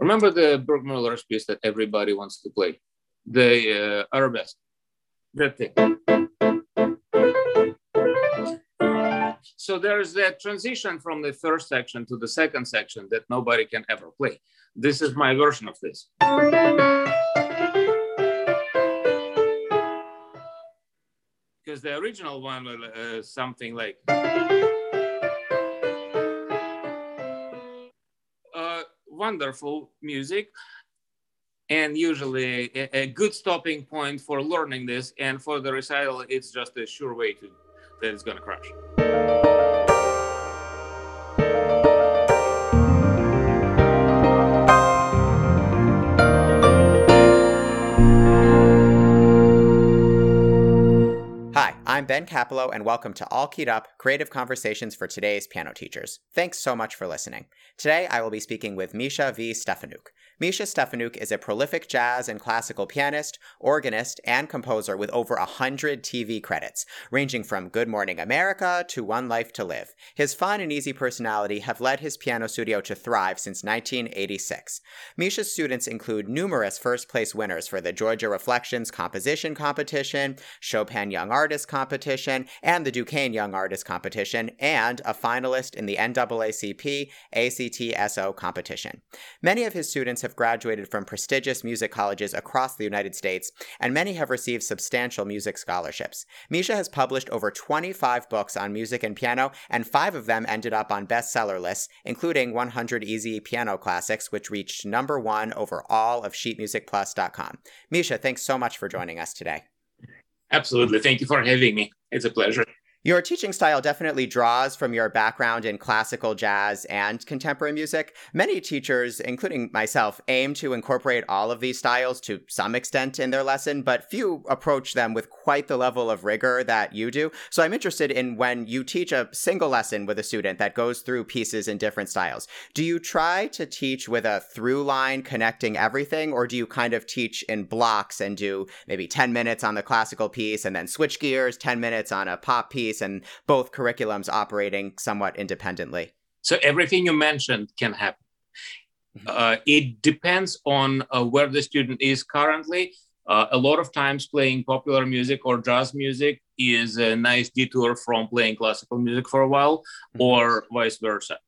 Remember the Burgmüller's piece that everybody wants to play, the uh, arabesque, that thing. So there's that transition from the first section to the second section that nobody can ever play. This is my version of this. Because the original one was uh, something like. Wonderful music and usually a, a, good stopping point for learning this and for the recital it's just a sure way to that it's going to crash I'm Ben Capello, and welcome to All Keyed Up Creative Conversations for today's piano teachers. Thanks so much for listening. Today, I will be speaking with Misha V. Stefanuk. Misha Stefanuk is a prolific jazz and classical pianist, organist, and composer with over a hundred TV credits, ranging from Good Morning America to One Life to Live. His fun and easy personality have led his piano studio to thrive since 1986. Misha's students include numerous first place winners for the Georgia Reflections Composition Competition, Chopin Young Artist Competition, and the Duquesne Young Artist Competition, and a finalist in the NAACP ACTSO competition. Many of his students have graduated from prestigious music colleges across the United States, and many have received substantial music scholarships. Misha has published over 25 books on music and piano, and five of them ended up on bestseller lists, including 100 Easy Piano Classics, which reached number one over all of sheetmusicplus.com. Misha, thanks so much for joining us today. Absolutely. Thank you for having me. It's a pleasure. Your teaching style definitely draws from your background in classical jazz and contemporary music. Many teachers, including myself, aim to incorporate all of these styles to some extent in their lesson, but few approach them with quite the level of rigor that you do. So I'm interested in when you teach a single lesson with a student that goes through pieces in different styles. Do you try to teach with a through line connecting everything, or do you kind of teach in blocks and do maybe 10 minutes on the classical piece and then switch gears, 10 minutes on a pop piece? Piece and both curriculums operating somewhat independently? So everything you mentioned can happen. Mm-hmm. Uh, it depends on uh, where the student is currently. Uh, a lot of times playing popular music or jazz music is a nice detour from playing classical music for a while mm-hmm. or vice versa.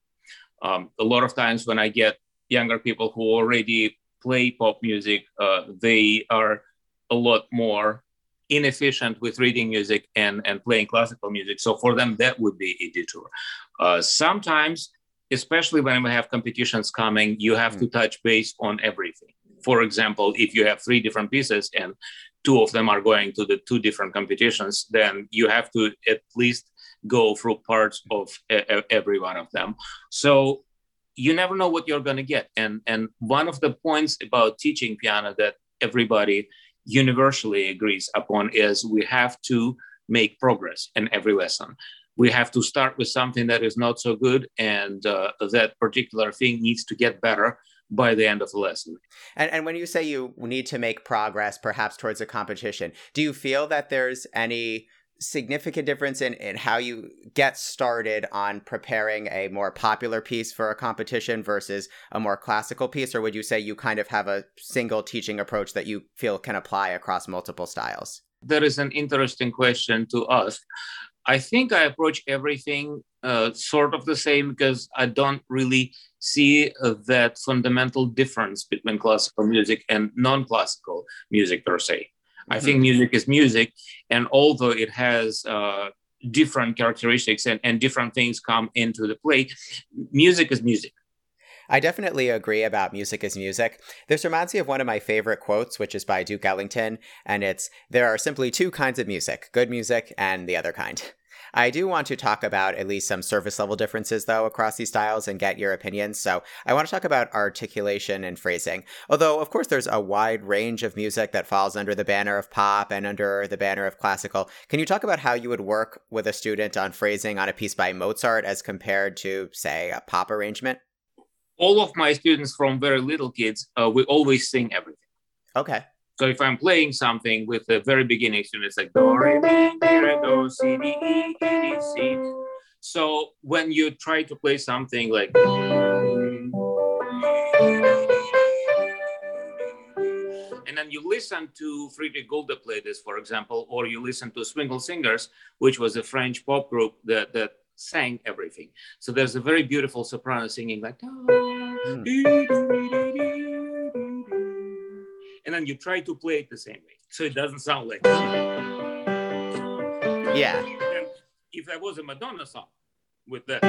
Um, a lot of times when I get younger people who already play pop music, uh, they are a lot more inefficient with reading music and, and playing classical music. So for them, that would be a detour. Uh, sometimes, especially when we have competitions coming, you have mm. to touch base on everything. For example, if you have three different pieces and two of them are going to the two different competitions, then you have to at least go through parts of every one of them. So you never know what you're going to get. And, and one of the points about teaching piano that everybody universally agrees upon is we have to make progress in every lesson. We have to start with something that is not so good, and uh, that particular thing needs to get better by the end of the lesson. And, and when you say you need to make progress, perhaps towards a competition, do you feel that there's any significant difference in, in how you get started on preparing a more popular piece for a competition versus a more classical piece? Or would you say you kind of have a single teaching approach that you feel can apply across multiple styles? That is an interesting question to ask. I think i approach everything uh, sort of the same because i don't really see uh, that fundamental difference between classical music and non-classical music per se I think music is music, and although it has uh, different characteristics and, and different things come into the play, music is music. I definitely agree about music is music. This reminds me of one of my favorite quotes, which is by Duke Ellington, and it's There are simply two kinds of music good music and the other kind. I do want to talk about at least some surface level differences, though, across these styles and get your opinions. So I want to talk about articulation and phrasing. Although, of course, there's a wide range of music that falls under the banner of pop and under the banner of classical. Can you talk about how you would work with a student on phrasing on a piece by Mozart as compared to, say, a pop arrangement? All of my students from very little kids, uh, we always sing everything. Okay. So if I'm playing something with the very beginning tune, it's like do re mi mi re do si e di si. So when you try to play something like and then you listen to Friedrich Gulda play this, for example, or you listen to Swingle Singers, which was a French pop group that, that sang everything. So there's a very beautiful soprano singing like, mm. And then you try to play it the same way. So it doesn't sound like. Yeah. And if that was a Madonna song with that,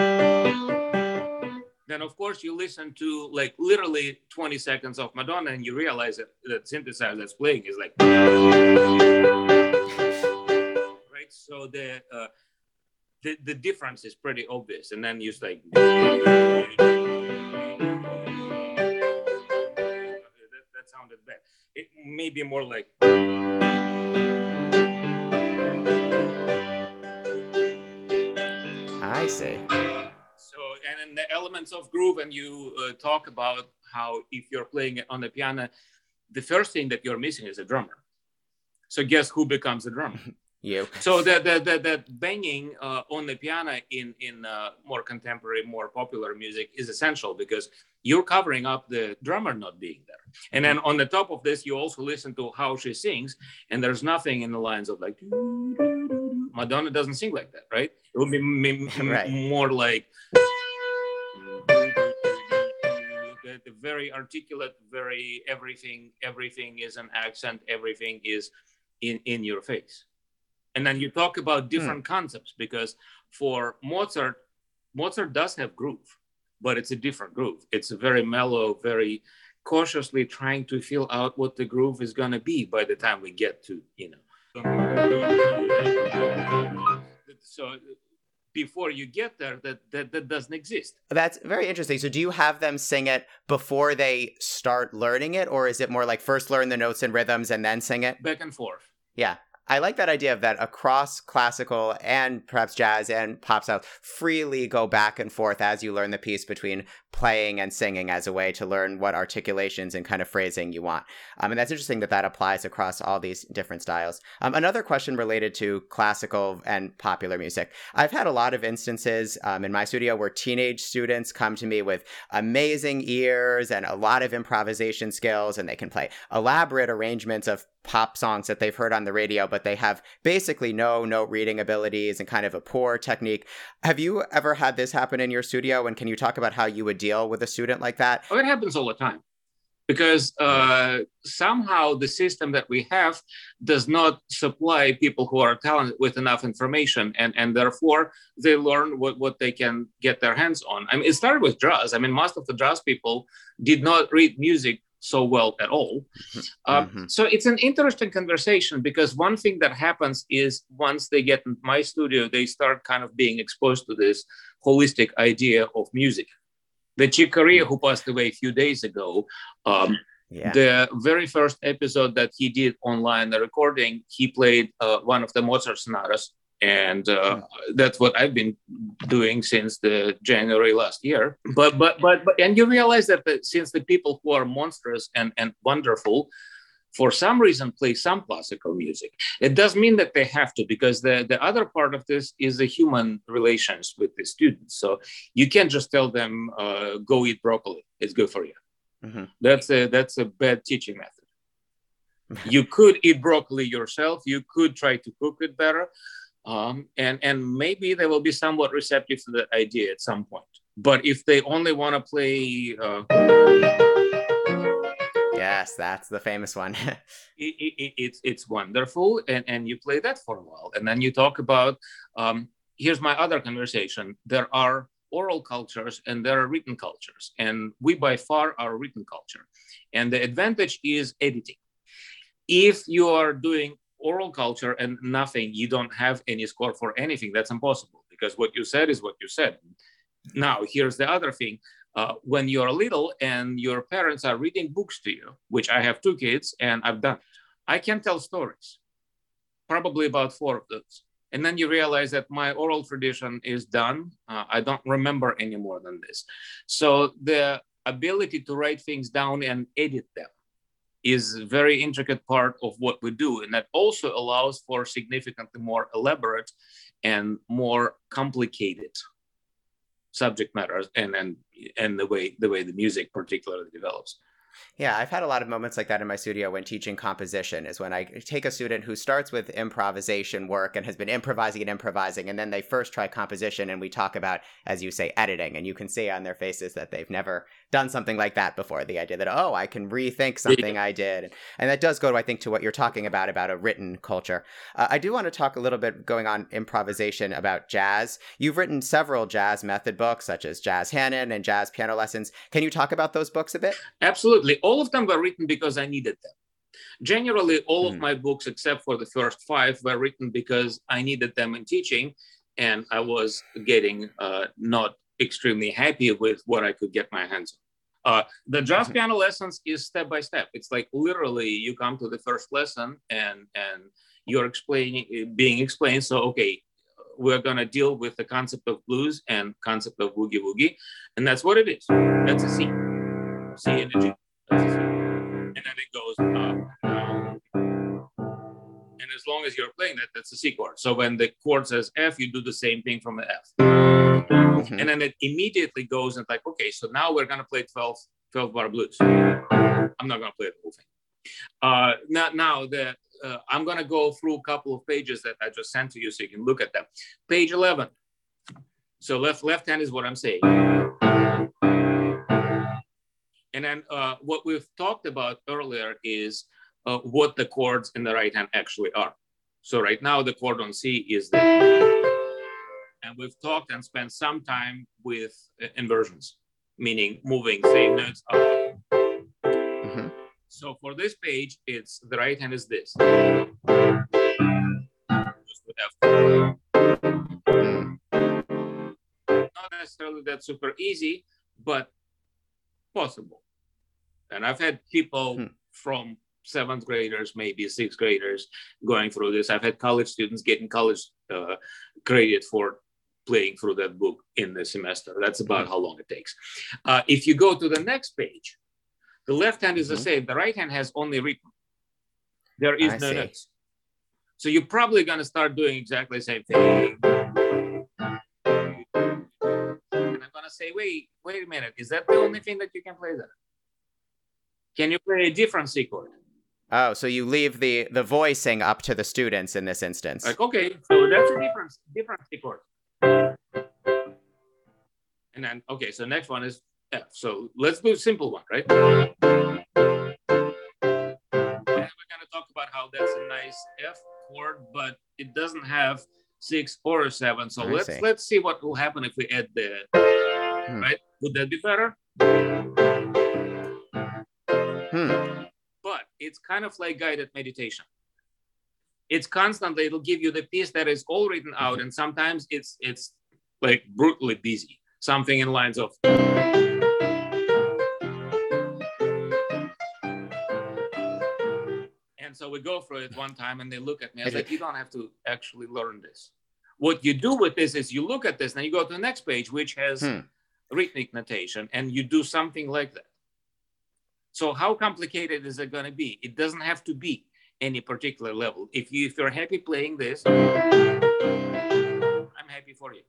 then of course you listen to like literally 20 seconds of Madonna and you realize that that synthesizer that's playing is like. Right. So the. Uh, the, the difference is pretty obvious. And then you just like sounded bad. It may be more like I see. So and in the elements of groove, and you uh, talk about how if you're playing on the piano, the first thing that you're missing is a drummer. So guess who becomes a drummer? You. So that that that, that banging uh, on the piano in in uh, more contemporary, more popular music is essential because you're covering up the drummer not being there. And then mm-hmm. on the top of this, you also listen to how she sings, and there's nothing in the lines of like Madonna doesn't sing like that, right? It would be m- m- Right. more like the very articulate, very everything. Everything is an accent. Everything is in in your face and then you talk about hmm. different concepts because for mozart mozart does have groove but it's a different groove it's a very mellow very cautiously trying to feel out what the groove is going to be by the time we get to you know so before you get there that that, that doesn't exist That's very interesting. So, do you have them sing it before they start learning it, or is it more like first learn the notes and rhythms and then sing it? back and forth Yeah. I like that idea of that across classical and perhaps jazz and pop styles freely go back and forth as you learn the piece between playing and singing as a way to learn what articulations and kind of phrasing you want. Um, and that's interesting that that applies across all these different styles. Um, another question related to classical and popular music. I've had a lot of instances um, in my studio where teenage students come to me with amazing ears and a lot of improvisation skills, and they can play elaborate arrangements of pop songs that they've heard on the radio, but they have basically no note reading abilities and kind of a poor technique. Have you ever had this happen in your studio? And can you talk about how you would deal with a student like that? Oh, it happens all the time because uh, somehow the system that we have does not supply people who are talented with enough information and, and therefore they learn what, what they can get their hands on. I mean it started with jazz. I mean most of the jazz people did not read music so well at all. Uh, Mhm. so it's an interesting conversation because one thing that happens is once they get in my studio they start kind of being exposed to this holistic idea of music the Chick Corea, who passed away a few days ago, um, Yeah. the very first episode that he did online, the recording, he played uh, one of the Mozart sonatas. And uh, that's what I've been doing since the January last year. But but but, but and you realize that the, since the people who are monstrous and, and wonderful, for some reason play some classical music, it does mean that they have to because the, the other part of this is the human relations with the students. So you can't just tell them uh, go eat broccoli; it's good for you. Mhm. that's a that's a bad teaching method. You could eat broccoli yourself. You could try to cook it better. Um, and and maybe they will be somewhat receptive to that idea at some point. But if they only want to play uh, Yes, that's the famous one. it, it, it- it's it's wonderful and and you play that for a while and then you talk about um, here's my other conversation. There are oral cultures and there are written cultures and we by far are written culture. And the advantage is editing. If you are doing oral culture and nothing you don't have any score for anything. That's impossible because what you said is what you said. Now here's the other thing uh, when you're little and your parents are reading books to you, which I have two kids and I've done, I can tell stories, probably about four of those. And then you realize that my oral tradition is done. Uh, I don't remember any more than this. So the ability to write things down and edit them is a very intricate part of what we do. And that also allows for significantly more elaborate and more complicated subject matters and and and the way the way the music particularly develops Yeah, I've had a lot of moments like that in my studio when teaching composition is when I take a student who starts with improvisation work and has been improvising and improvising, and then they first try composition and we talk about, as you say, editing. And you can see on their faces that they've never done something like that before. The idea that, oh, I can rethink something yeah. I did. And that does go to, I think, to what you're talking about, about a written culture. Uh, I do want to talk a little bit going on improvisation about jazz. You've written several jazz method books, such as Jazz Hanon and Jazz Piano Lessons. Can you talk about those books a bit? Absolutely all of them were written because I needed them. Generally, all mm. of hmm. my books, except for the first five, were written because I needed them in teaching, and I was getting uh, not extremely happy with what I could get my hands on. Uh, the jazz mm-hmm. piano lessons is step by step. It's like literally you come to the first lesson and and you're explaining being explained. So okay, we're gonna deal with the concept of blues and concept of boogie woogie, and that's what it is. That's a C, C energy and then it goes up, down. And as long as you're playing that, that's a C chord. So when the chord says F, you do the same thing from the F. Mm-hmm. And then it immediately goes and like, okay, so now we're gonna play 12, 12 bar blues. I'm not gonna play the whole thing. Uh, now, now the uh, I'm gonna go through a couple of pages that I just sent to you so you can look at them. Page 11. So left left hand is what I'm saying. And then uh, what we've talked about earlier is uh, what the chords in the right hand actually are. So right now the chord on C is the, and we've talked and spent some time with uh, inversions, meaning moving same notes up. Mm-hmm. So for this page, it's the right hand is this. Not necessarily that super easy, but possible. And I've had people hmm. from seventh graders, maybe sixth graders going through this. I've had college students getting college uh, credit for playing through that book in the semester. That's about hmm how long it takes. Uh, if you go to the next page, the left hand is mm-hmm. the same. The right hand has only rhythm. There is I no see. notes. So you're probably going to start doing exactly the same thing. And I'm going to say, wait, wait a minute. Is that the only thing that you can play there? Can you play a different C chord? Oh, so you leave the the voicing up to the students in this instance. Like, okay, so that's a different different C chord. And then okay, so next one is F. So let's do a simple one, right? And we're gonna talk about how that's a nice F chord, but it doesn't have six or a seven. So I let's see. let's see what will happen if we add the hmm. right. Would that be better? Hmm. But it's kind of like guided meditation. It's constantly, it'll give you the piece that is all written out, mm-hmm. and sometimes it's it's like brutally busy. Something in lines of and so we go through it one time and they look at me. I was like, you don't have to actually learn this. What you do with this is you look at this and you go to the next page, which has hmm. rhythmic notation, and you do something like that. So how complicated is it going to be? It doesn't have to be any particular level. If you if you're happy playing this, I'm happy for you.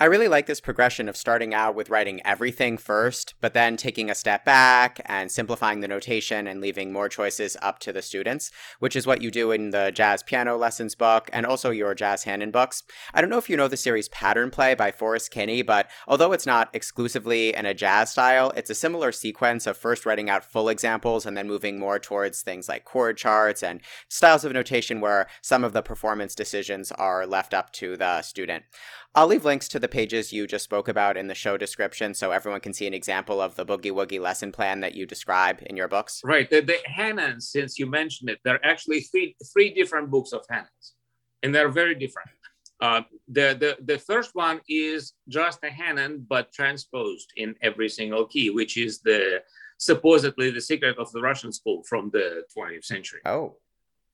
I really like this progression of starting out with writing everything first, but then taking a step back and simplifying the notation and leaving more choices up to the students, which is what you do in the jazz piano lessons book and also your jazz Hanon books. I don't know if you know the series Pattern Play by Forrest Kinney, but although it's not exclusively in a jazz style, it's a similar sequence of first writing out full examples and then moving more towards things like chord charts and styles of notation where some of the performance decisions are left up to the student. I'll leave links to the pages you just spoke about in the show description so everyone can see an example of the Boogie Woogie lesson plan that you describe in your books. Right. The, the Hanons, since you mentioned it, there are actually three, three different books of Hanons, and they're very different. Uh, the, the, the first one is just a Hanon, but transposed in every single key, which is the supposedly the secret of the Russian school from the 20th century. Oh.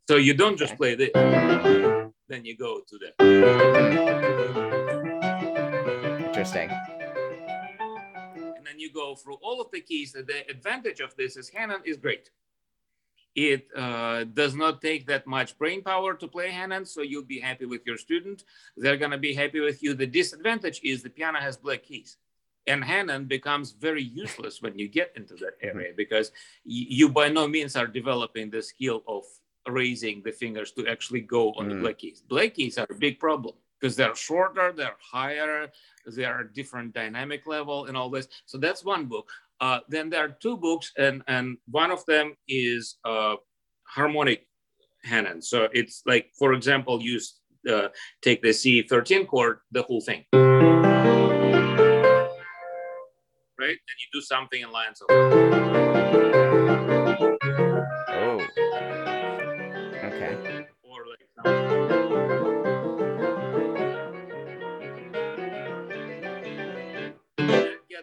So you don't just play this, then you go to the. Interesting. And then you go through all of the keys. The advantage of this is Hanon is great. It uh, does not take that much brain power to play Hanon, so you'll be happy with your student. They're going to be happy with you. The disadvantage is the piano has black keys. and Hanon becomes very useless when you get into that area because you by no means are developing the skill of raising the fingers to actually go on mm. the black keys. Black keys are a big problem because they're shorter, they're higher, they are different dynamic level and all this. So that's one book. Uh, then there are two books, and and one of them is uh, harmonic Hanon. So it's like, for example, you uh, take the C13 chord, the whole thing, right? And you do something in lines of. Oh. Okay. Or like.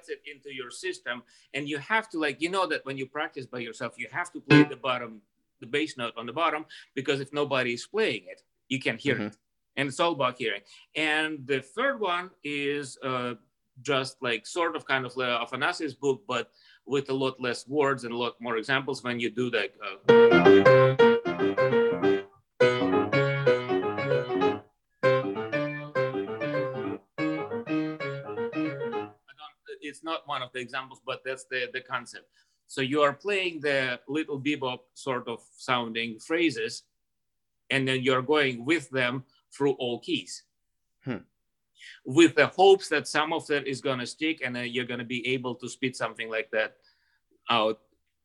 Gets it into your system and you have to like you know that when you practice by yourself you have to play the bottom the bass note on the bottom because if nobody is playing it you can hear mm-hmm. it and it's all about hearing and the third one is uh, just like sort of kind of uh, Afanasye's book but with a lot less words and a lot more examples when you do like uh, it's not one of the examples, but that's the, the concept. So you are playing the little bebop sort of sounding phrases, and then you're going with them through all keys. Hmm. With the hopes that some of that is going to stick, and then you're going to be able to spit something like that out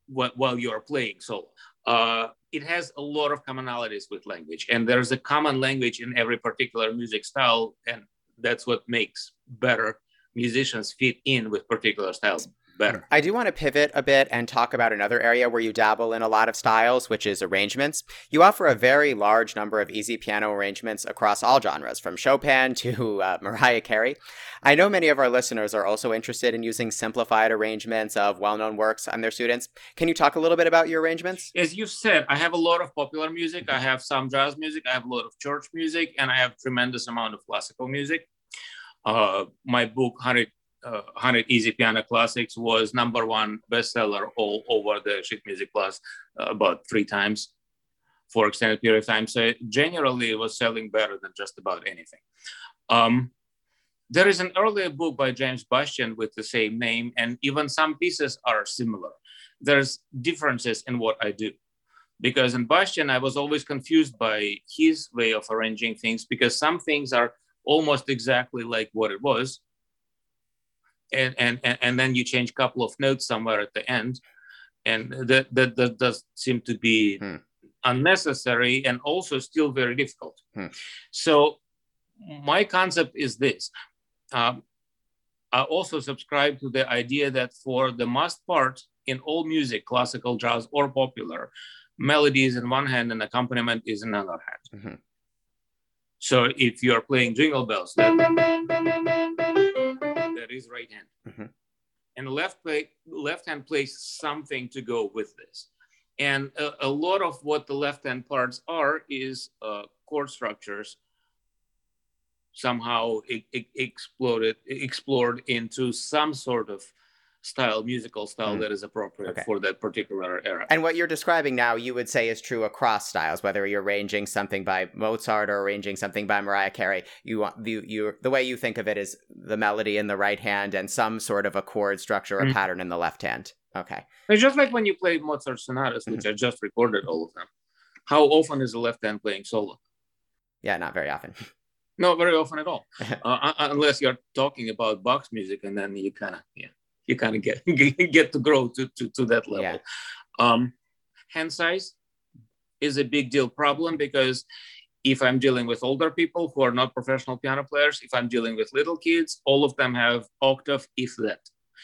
while you're playing. So uh, it has a lot of commonalities with language, and there's a common language in every particular music style, and that's what makes better musicians fit in with particular styles better. I do want to pivot a bit and talk about another area where you dabble in a lot of styles, which is arrangements. You offer a very large number of easy piano arrangements across all genres, from Chopin to uh, Mariah Carey. I know many of our listeners are also interested in using simplified arrangements of well known works on their students. Can you talk a little bit about your arrangements? As you've said, I have a lot of popular music, I have some jazz music, I have a lot of church music, and I have tremendous amount of classical music. Uh, my book 100, uh, 100 Easy Piano Classics was number one bestseller all over the Sheet Music Plus uh, about three times for extended period of time. So generally, it was selling better than just about anything. Um, there is an earlier book by James Bastien with the same name, and even some pieces are similar. There's differences in what I do. Because in Bastien, I was always confused by his way of arranging things because some things are almost exactly like what it was. And, and, and then you change a couple of notes somewhere at the end. And that, that, that does seem to be hmm. unnecessary and also still very difficult. Hmm. So my concept is this. Um, I also subscribe to the idea that for the most part in all music, classical, jazz, or popular, melody is in one hand and accompaniment is in another hand. Mm-hmm. So if you're playing jingle bells, that, that is right hand. Mm-hmm. And the left play, left hand plays something to go with this. And a, a lot of what the left hand parts are is uh, chord structures somehow it, it exploded explored into some sort of style, musical style mm. that is appropriate okay. for that particular era. And what you're describing now, you would say is true across styles, whether you're arranging something by Mozart or arranging something by Mariah Carey. You want you, you the way you think of it is the melody in the right hand and some sort of a chord structure or mm. pattern in the left hand. Okay. It's just like when you play Mozart sonatas, which mm-hmm. I just recorded all of them. How often is the left hand playing solo? Yeah, not very often. No, very often at all, uh, unless you're talking about Bach music, and then you kind of yeah you kind of get get to grow to, to, to that level. Yeah. Um, hand size is a big deal problem because if I'm dealing with older people who are not professional piano players, if I'm dealing with little kids, all of them have octave, if that.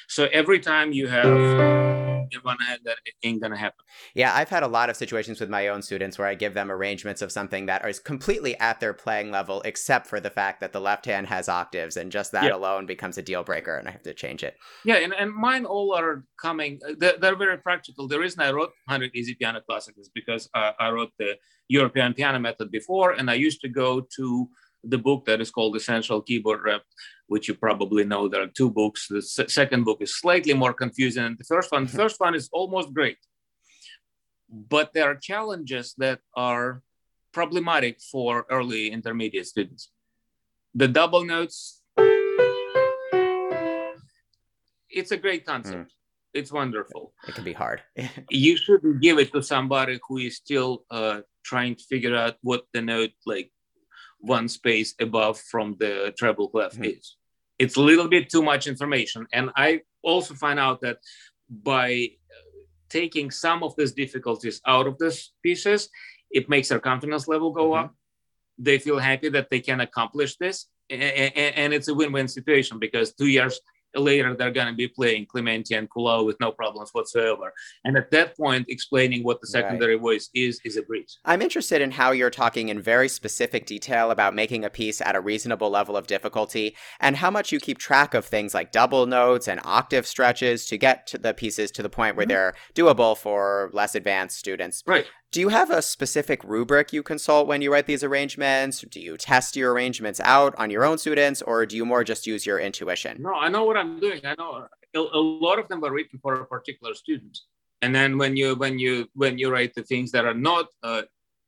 So every time you have hand, that ain't gonna happen. Yeah, I've had a lot of situations with my own students where I give them arrangements of something that is completely at their playing level, except for the fact that the left hand has octaves, and just that yeah. alone becomes a deal breaker, and I have to change it. Yeah, and, and mine all are coming. They're, they're very practical. The reason I wrote 100 Easy Piano Classics is because uh, I wrote the European Piano Method before, and I used to go to the book that is called Essential Keyboard Rep, which you probably know. There are two books. The second book is slightly more confusing than the first one. The mm-hmm. first one is almost great, but there are challenges that are problematic for early intermediate students. The double notes it's a great concept. Mm. It's wonderful. It can be hard. you shouldn't give it to somebody who is still uh, trying to figure out what the note like one space above from the treble clef mm-hmm. is. It's a little bit too much information. And I also find out that by taking some of these difficulties out of these pieces, it makes their confidence level go mm-hmm. up. They feel happy that they can accomplish this. And it's a win win situation because two years later they're going to be playing Clementi and Kuhlau with no problems whatsoever. And at that point, explaining what the secondary right. voice is is a breeze. I'm interested in how you're talking in very specific detail about making a piece at a reasonable level of difficulty and how much you keep track of things like double notes and octave stretches to get to the pieces to the point where mm-hmm. they're doable for less advanced students. Right. Do you have a specific rubric you consult when you write these arrangements? Do you test your arrangements out on your own students, or do you more just use your intuition? No, I know what I'm doing. I know a, a lot of them are written for a particular student, and then when you when you when you write the things that are not uh,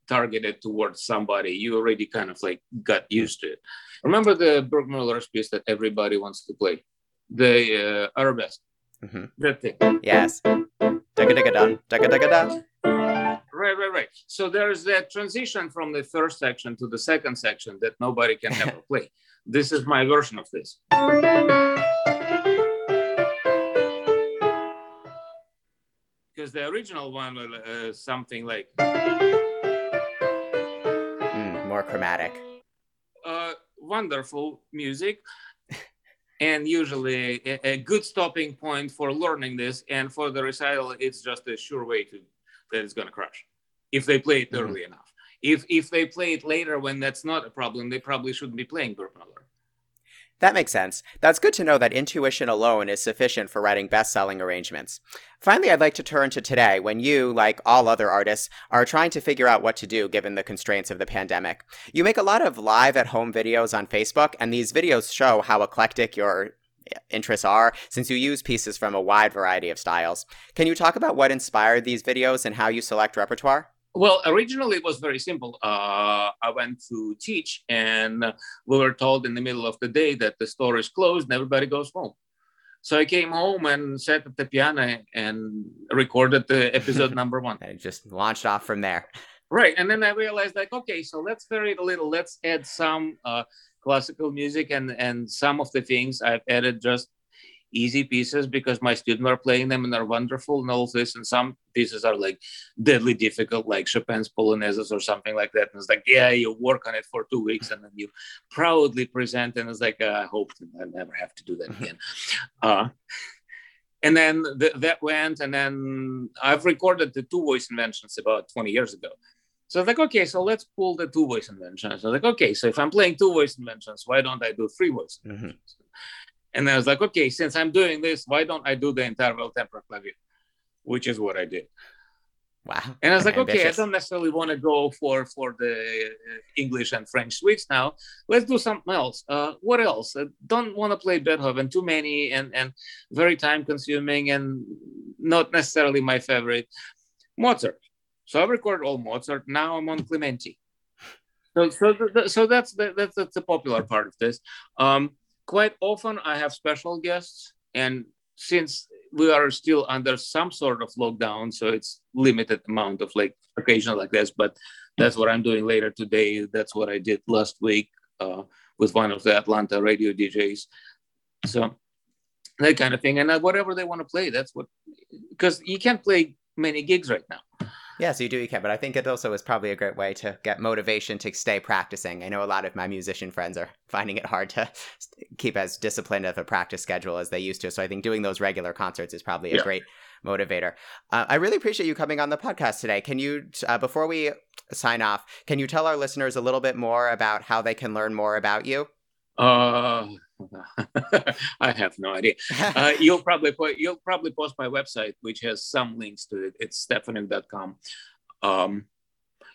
targeted towards somebody, you already kind of like got used to it. Remember the Burgmüller's piece that everybody wants to play, the uh, arabesque. Mm-hmm. That thing. Yes. Dugga dugga dun. Dugga dugga dun. Right, right, right. So there's that transition from the first section to the second section that nobody can ever play. This is my version of this. Because the original one was uh, something like. Mm, more chromatic. Uh, wonderful music. and usually a, a, good stopping point for learning this and for the recital it's just a sure way to that it's going to crash if they play it mm-hmm. early enough. If if they play it later when that's not a problem, they probably shouldn't be playing Burgmüller. That makes sense. That's good to know that intuition alone is sufficient for writing best selling arrangements. Finally, I'd like to turn to today when you, like all other artists, are trying to figure out what to do given the constraints of the pandemic. You make a lot of live at home videos on Facebook, and these videos show how eclectic your interests are since you use pieces from a wide variety of styles. Can you talk about what inspired these videos and how you select repertoire? Well, originally it was very simple. Uh, I went to teach, and we were told in the middle of the day that the store is closed and everybody goes home. So I came home and sat at the piano and recorded the episode number one. And just launched off from there. Right, and then I realized like, okay, so let's vary it a little. Let's add some uh, classical music and and some of the things I've added just easy pieces because my students are playing them and they're wonderful and all this and some pieces are like deadly difficult like chopin's polonaises or something like that and it's like yeah you work on it for two weeks and then you proudly present and it's like uh, i hope i never have to do that again uh, and then th- that went and then i've recorded the two voice inventions about 20 years ago so I was like, okay, so let's pull the two voice inventions. I was like, okay, so if I'm playing two voice inventions, why don't I do three voice mm-hmm. And I was like, okay, since I'm doing this, why don't I do the entire well tempered clavier, which is what I did. Wow. And I was like, Ambitious. okay, I don't necessarily want to go for for the uh, English and French suites now. Let's do something else. Uh, what else? I don't want to play Beethoven too many and and very time consuming and not necessarily my favorite. Mozart. So I recorded all Mozart. Now I'm on Clementi. So, so, so that's the, that's that's the popular part of this. Um, quite often I have special guests, and since we are still under some sort of lockdown, so it's limited amount of like occasion like this. But that's what I'm doing later today. That's what I did last week uh, with one of the Atlanta radio DJs. So that kind of thing, and uh, whatever they want to play, that's what because you can't play many gigs right now. Yeah, so you do you can, but I think it also is probably a great way to get motivation to stay practicing. I know a lot of my musician friends are finding it hard to keep as disciplined of a practice schedule as they used to. So I think doing those regular concerts is probably a yeah. great motivator. Uh, I really appreciate you coming on the podcast today. Can you, uh, before we sign off, can you tell our listeners a little bit more about how they can learn more about you? Uh, I have no idea. Uh, you'll probably put, you'll probably post my website, which has some links to it. It's stefanuk.com. Um,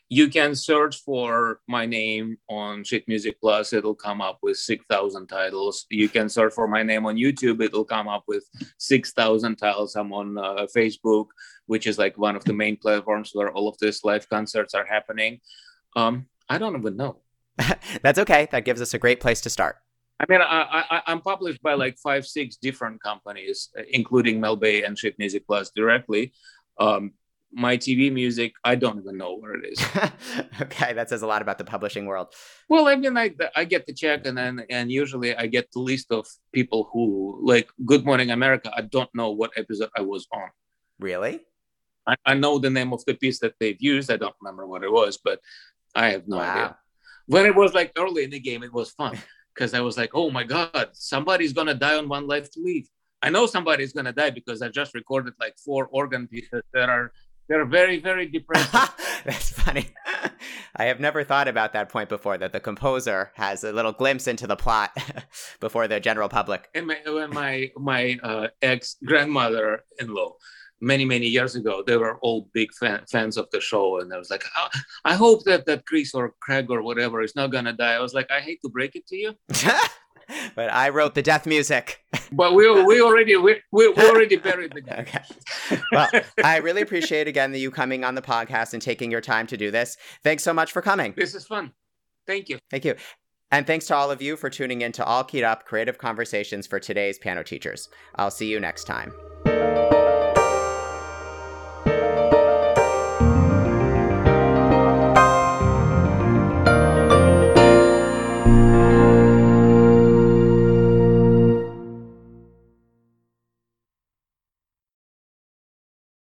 you can search for my name on Sheet Music Plus. It'll come up with 6,000 titles. You can search for my name on YouTube. It'll come up with 6,000 titles. I'm on uh, Facebook, which is like one of the main platforms where all of these live concerts are happening. Um, I don't even know. That's okay. That gives us a great place to start. I mean, I, I, am published by like five, six different companies, including Mel Bay and Sheet Music Plus directly. Um, my TV music, I don't even know where it is. okay, that says a lot about the publishing world. Well, I mean, I, I get the check, and then and usually I get the list of people who like Good Morning America. I don't know what episode I was on. Really? I, I know the name of the piece that they've used. I don't remember what it was, but I have no wow. idea. When it was like early in the game, it was fun because I was like, oh my god, somebody's gonna die on One Life to Live. I know somebody's gonna die because I just recorded like four organ pieces that are they're very, very depressing. That's funny. I have never thought about that point before that the composer has a little glimpse into the plot before the general public. And my, my, my uh, ex grandmother in law, many, many years ago, they were all big fan, fans of the show. And I was like, oh, I hope that, that Chris or Craig or whatever is not going to die. I was like, I hate to break it to you. but I wrote the death music. but we, we already we, we already buried the guy. Okay. Well, I really appreciate again that you coming on the podcast and taking your time to do this. Thanks so much for coming. This is fun. Thank you. Thank you. And thanks to all of you for tuning in to All Keyed Up Creative Conversations for today's piano teachers. I'll see you next time.